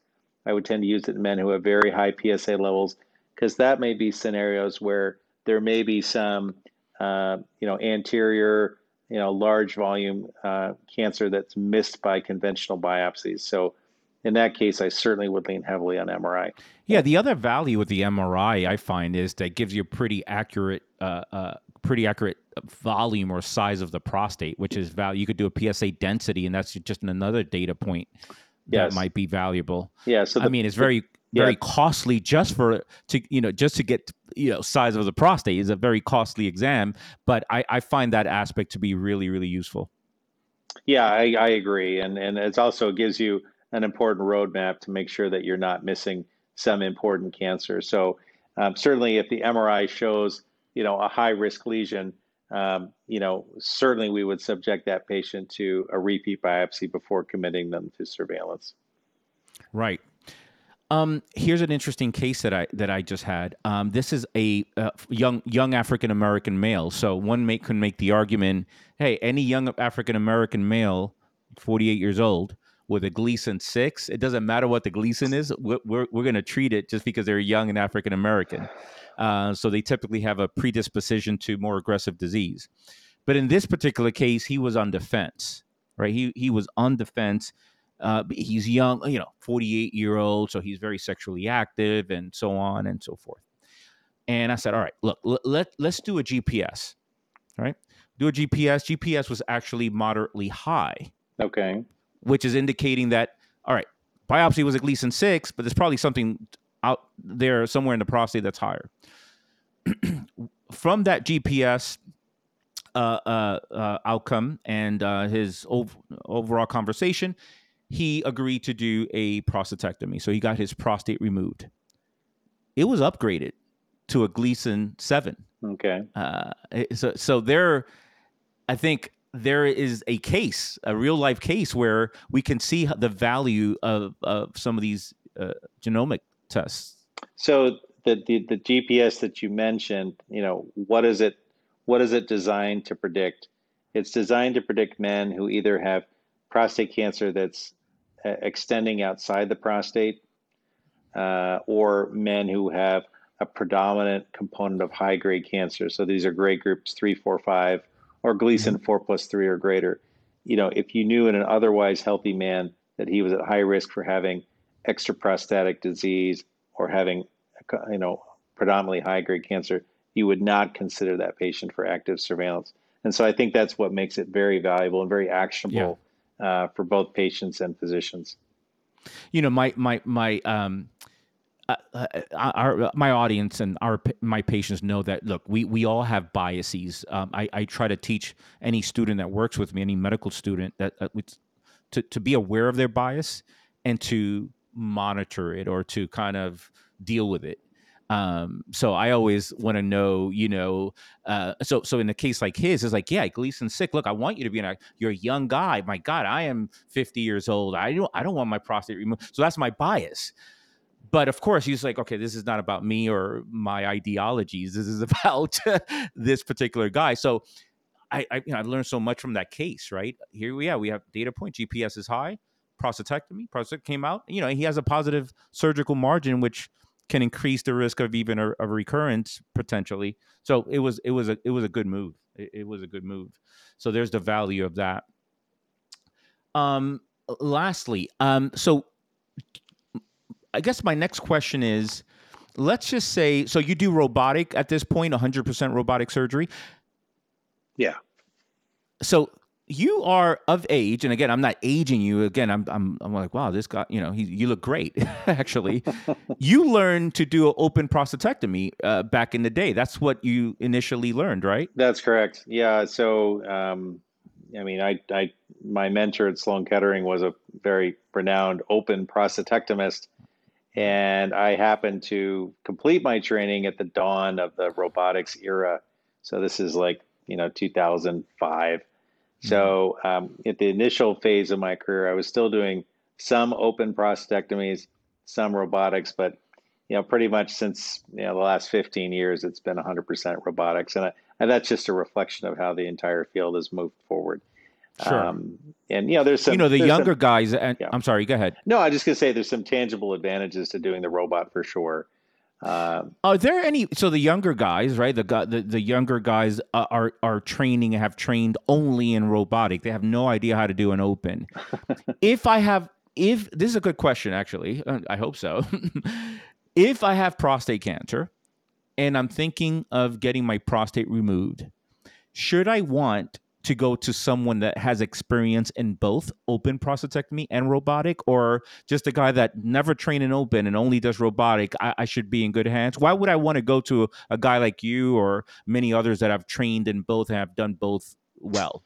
I would tend to use it in men who have very high PSA levels because that may be scenarios where there may be some, uh, you know, anterior you know, large volume uh, cancer that's missed by conventional biopsies. So in that case, I certainly would lean heavily on MRI. Yeah, the other value with the MRI I find is that gives you a pretty accurate, uh, uh, pretty accurate volume or size of the prostate, which is value. You could do a PSA density, and that's just another data point that yes. might be valuable. Yeah. So the, I mean, it's very very yeah. costly just for to you know just to get you know size of the prostate is a very costly exam but i i find that aspect to be really really useful yeah i, I agree and and it also gives you an important roadmap to make sure that you're not missing some important cancer so um, certainly if the mri shows you know a high risk lesion um, you know certainly we would subject that patient to a repeat biopsy before committing them to surveillance right um, here's an interesting case that I that I just had. Um, this is a uh, young young African American male. So one make, can make the argument, hey, any young African American male, 48 years old, with a Gleason six, it doesn't matter what the Gleason is. We're we're, we're going to treat it just because they're young and African American. Uh, so they typically have a predisposition to more aggressive disease. But in this particular case, he was on defense, right? He he was on defense uh, he's young, you know, 48 year old, so he's very sexually active and so on and so forth. And I said, all right, look, let, let let's do a GPS, right? Do a GPS. GPS was actually moderately high. Okay. Which is indicating that, all right, biopsy was at least in six, but there's probably something out there somewhere in the prostate that's higher. From that GPS uh, uh, uh, outcome and uh, his ov- overall conversation, he agreed to do a prostatectomy. So he got his prostate removed. It was upgraded to a Gleason 7. Okay. Uh, so, so there, I think there is a case, a real life case where we can see the value of, of some of these uh, genomic tests. So the, the, the GPS that you mentioned, you know, what is it? What is it designed to predict? It's designed to predict men who either have prostate cancer that's extending outside the prostate, uh, or men who have a predominant component of high grade cancer. So these are grade groups three, four, five, or Gleason mm-hmm. four plus three or greater. You know, if you knew in an otherwise healthy man that he was at high risk for having extraprostatic disease or having, you know, predominantly high grade cancer, you would not consider that patient for active surveillance. And so I think that's what makes it very valuable and very actionable uh, for both patients and physicians. You know, my my my um, uh, uh, our my audience and our my patients know that look we we all have biases um, I, I try to teach any student that works with me any medical student that uh, to, to be aware of their bias and to monitor it or to kind of deal with it um, so I always want to know, you know, uh, so so in a case like his, it's like, yeah, Gleason's sick. Look, I want you to be an you're a young guy. My God, I am 50 years old. I don't I don't want my prostate removed. So that's my bias. But of course, he's like, okay, this is not about me or my ideologies. This is about this particular guy. So I, I, you know, I learned so much from that case, right? Here we are. We have data point. GPS is high. Prostatectomy. Prostate came out. You know, he has a positive surgical margin, which can increase the risk of even a, a recurrence potentially. So it was it was a it was a good move. It, it was a good move. So there's the value of that. Um, lastly, um, so I guess my next question is let's just say so you do robotic at this point 100% robotic surgery? Yeah. So you are of age and again i'm not aging you. Again i'm i'm, I'm like wow this guy you know he, you look great actually. You learned to do an open prostatectomy uh, back in the day. That's what you initially learned right? That's correct. Yeah so um, i mean I, I my mentor at sloan kettering was a very renowned open prostatectomist and I happened to complete my training at the dawn of the robotics era. So this is like, you know, 2005. Mm-hmm. So um, at the initial phase of my career, I was still doing some open prostatectomies, some robotics, but you know, pretty much since you know the last 15 years, it's been 100% robotics, and, I, and that's just a reflection of how the entire field has moved forward. Sure. Um, and you know, there's some. You know, the younger some, guys. And, yeah. I'm sorry. Go ahead. No, I'm just gonna say there's some tangible advantages to doing the robot for sure. Um, are there any? So the younger guys, right? The the, the younger guys uh, are are training and have trained only in robotic. They have no idea how to do an open. if I have, if this is a good question, actually, uh, I hope so. if I have prostate cancer, and I'm thinking of getting my prostate removed, should I want to go to someone that has experience in both open prostatectomy and robotic, or just a guy that never trained in open and only does robotic, I, I should be in good hands? Why would I want to go to a, a guy like you or many others that have trained in both and have done both well?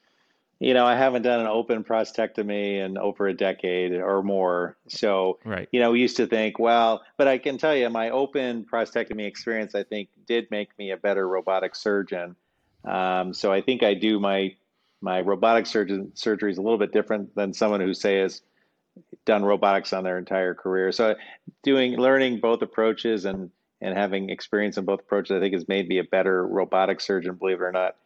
you know, I haven't done an open prostatectomy in over a decade or more. So, right. you know, we used to think, well, but I can tell you my open prostatectomy experience, I think, did make me a better robotic surgeon. Um, so I think I do my my robotic surgeon surgery is a little bit different than someone who say has done robotics on their entire career. So doing learning both approaches and and having experience in both approaches, I think has made me a better robotic surgeon, believe it or not.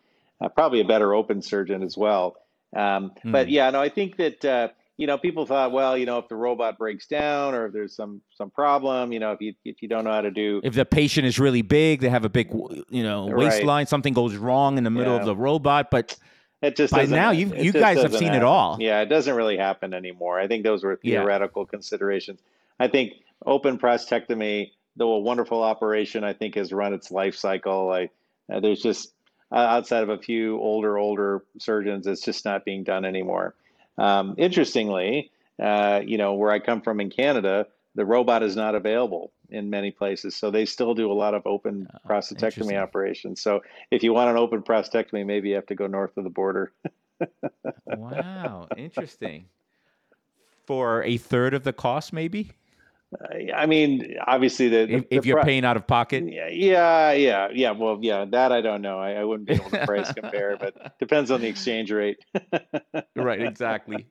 Uh, probably a better open surgeon as well. Um, mm. But yeah, no, I think that uh, you know people thought, well, you know, if the robot breaks down or if there's some some problem, you know, if you if you don't know how to do, if the patient is really big, they have a big you know waistline, right. something goes wrong in the middle yeah. of the robot, but it just by now you you guys have seen happen. it all. Yeah, it doesn't really happen anymore. I think those were theoretical yeah. considerations. I think open prostatectomy, though a wonderful operation, I think has run its life cycle. I uh, there's just uh, outside of a few older older surgeons, it's just not being done anymore. Um, interestingly, uh, you know where I come from in Canada, the robot is not available in many places. So they still do a lot of open oh, prostatectomy operations. So if you want an open prostatectomy, maybe you have to go north of the border. wow, interesting. For a third of the cost, maybe. Uh, I mean, obviously, the, the if, if you're paying out of pocket. Yeah, yeah, yeah, yeah. Well, yeah, that I don't know. I, I wouldn't be able to price compare, but depends on the exchange rate. right, exactly.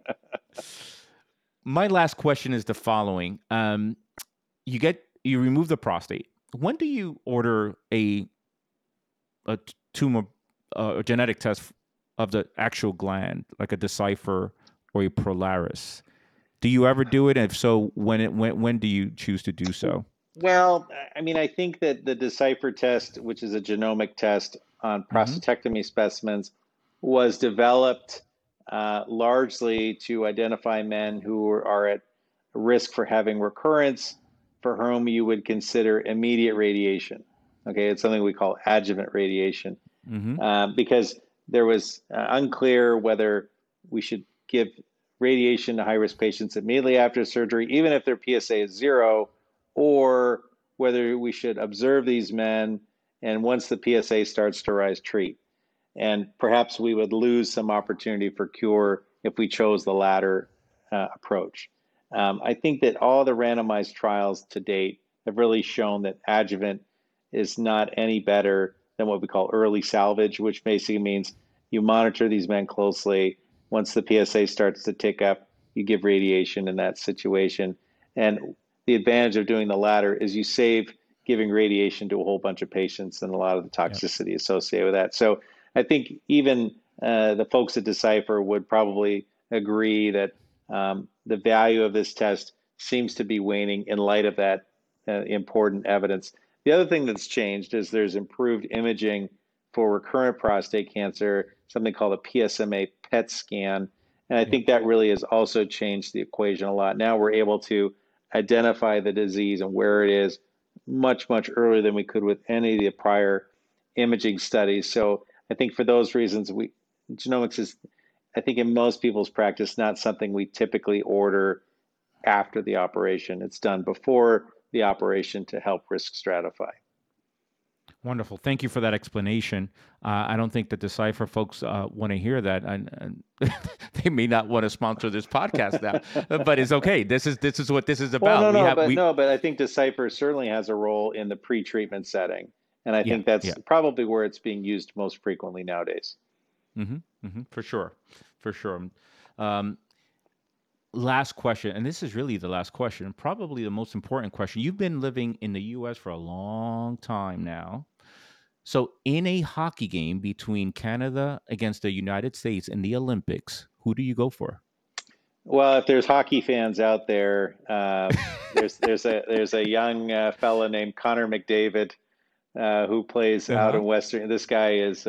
My last question is the following: um, You get you remove the prostate. When do you order a a tumor uh, a genetic test of the actual gland, like a Decipher or a Prolaris? Do you ever do it? And if so, when it when when do you choose to do so? Well, I mean, I think that the Decipher test, which is a genomic test on mm-hmm. prostatectomy mm-hmm. specimens, was developed uh, largely to identify men who are at risk for having recurrence for whom you would consider immediate radiation. Okay, it's something we call adjuvant radiation mm-hmm. uh, because there was uh, unclear whether we should give radiation to high risk patients immediately after surgery, even if their PSA is zero, or whether we should observe these men and once the PSA starts to rise, treat. And perhaps we would lose some opportunity for cure if we chose the latter uh, approach. Um, I think that all the randomized trials to date have really shown that adjuvant is not any better than what we call early salvage, which basically means you monitor these men closely. Once the PSA starts to tick up, you give radiation in that situation. And the advantage of doing the latter is you save giving radiation to a whole bunch of patients and a lot of the toxicity yeah. associated with that. So I think even uh, the folks at Decipher would probably agree that um, the value of this test seems to be waning in light of that uh, important evidence. The other thing that's changed is there's improved imaging for recurrent prostate cancer, something called a PSMA PET scan. And I think that really has also changed the equation a lot. Now we're able to identify the disease and where it is much, much earlier than we could with any of the prior imaging studies. So I think for those reasons, we genomics is, I think in most people's practice, not something we typically order after the operation. It's done before the operation to help risk stratify. Wonderful. Thank you for that explanation. Uh, I don't think the Decipher folks uh, want to hear that, and, and they may not want to sponsor this podcast now. but it's okay. This is this is what this is about. Well, no, no, have, but we... no, but I think Decipher certainly has a role in the pre-treatment setting, and I yeah, think that's yeah. probably where it's being used most frequently nowadays. Mm-hmm, mm-hmm, for sure, for sure. Um, last question, and this is really the last question, probably the most important question. You've been living in the U.S. for a long time now. So, in a hockey game between Canada against the United States in the Olympics, who do you go for? Well, if there's hockey fans out there, um, there's there's a there's a young uh, fella named Connor McDavid uh, who plays uh-huh. out in Western. This guy is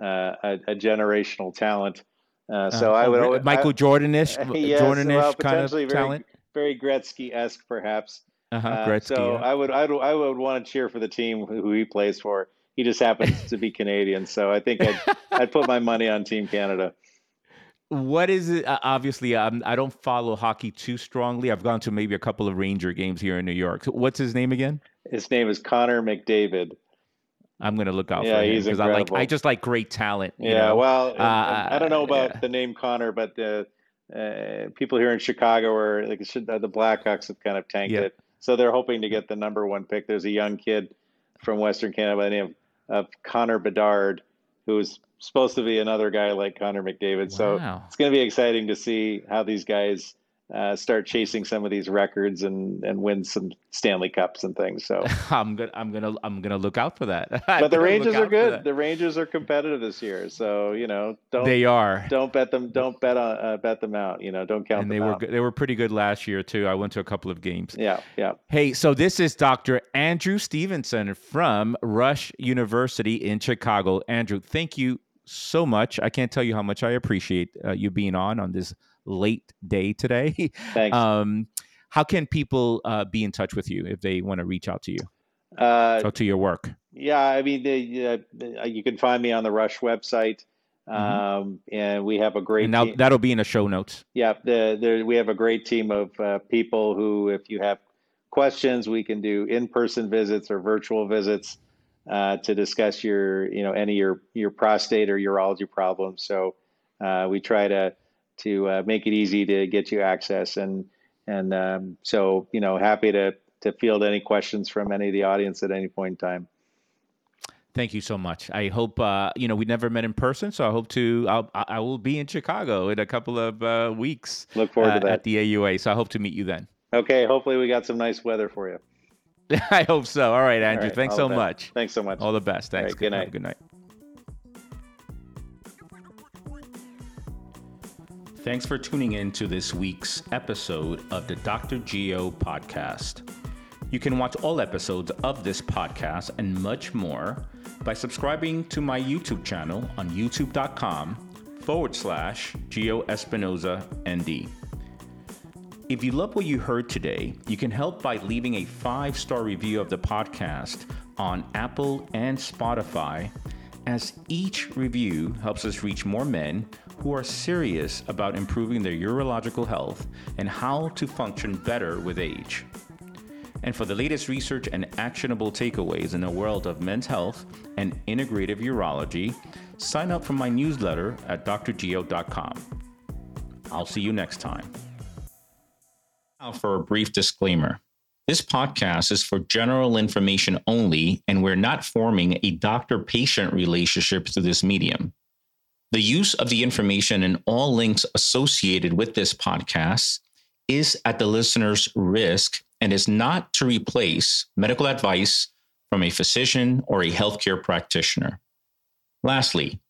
uh, uh a, a, generational talent. Uh, so I would oh, Michael Jordanish, yes, Jordanish well, kind of very, talent, very Gretzky esque perhaps. Uh-huh, Gretzky, so yeah. I would I would I would want to cheer for the team who he plays for he just happens to be Canadian. So I think I'd, I'd put my money on Team Canada. What is it? Uh, obviously, um, I don't follow hockey too strongly. I've gone to maybe a couple of Ranger games here in New York. What's his name again? His name is Connor McDavid. I'm gonna look out yeah, for him because I like I just like great talent. yeah, know? well, uh, I don't know about yeah. the name Connor, but the uh, people here in Chicago are like the Blackhawks have kind of tanked yeah. it, so they're hoping to get the number one pick. There's a young kid from Western Canada by the name of of Connor Bedard, who's supposed to be another guy like Connor McDavid. Wow. So it's going to be exciting to see how these guys uh, start chasing some of these records and and win some Stanley Cups and things. So I'm gonna I'm gonna I'm gonna look out for that. but the Rangers are good. The Rangers are competitive this year, so you know don't they are don't bet them don't bet on uh, bet them out. You know don't count. And they were they were pretty good last year too. I went to a couple of games. Yeah, yeah. Hey, so this is Dr. Andrew Stevenson from Rush University in Chicago. Andrew, thank you so much. I can't tell you how much I appreciate uh, you being on on this late day today. Thanks. Um, how can people uh, be in touch with you if they want to reach out to you uh, or to your work? Yeah, I mean, they, uh, you can find me on the Rush website. Mm-hmm. Um, and we have a great and now team. that'll be in the show notes. Yeah, the, the, we have a great team of uh, people who, if you have questions, we can do in-person visits or virtual visits uh, to discuss your, you know, any of your your prostate or urology problems. So uh, we try to to uh, make it easy to get you access. And and um, so you know, happy to to field any questions from any of the audience at any point in time. Thank you so much. I hope uh, you know we never met in person, so I hope to. I'll, I will be in Chicago in a couple of uh, weeks. Look forward to uh, that at the AUA. So I hope to meet you then. Okay. Hopefully, we got some nice weather for you. I hope so. All right, Andrew. All right, Thanks so much. Thanks so much. All the best. Thanks. Right, good, good night. Good night. Thanks for tuning in to this week's episode of the Dr. Geo podcast. You can watch all episodes of this podcast and much more by subscribing to my YouTube channel on youtube.com forward slash Geo Espinoza ND. If you love what you heard today, you can help by leaving a five star review of the podcast on Apple and Spotify, as each review helps us reach more men who are serious about improving their urological health and how to function better with age. And for the latest research and actionable takeaways in the world of men's health and integrative urology, sign up for my newsletter at drgeo.com. I'll see you next time. Now, for a brief disclaimer this podcast is for general information only, and we're not forming a doctor patient relationship through this medium. The use of the information and all links associated with this podcast is at the listener's risk and is not to replace medical advice from a physician or a healthcare practitioner. Lastly,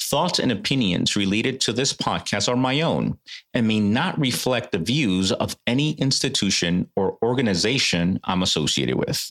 thoughts and opinions related to this podcast are my own and may not reflect the views of any institution or organization I'm associated with.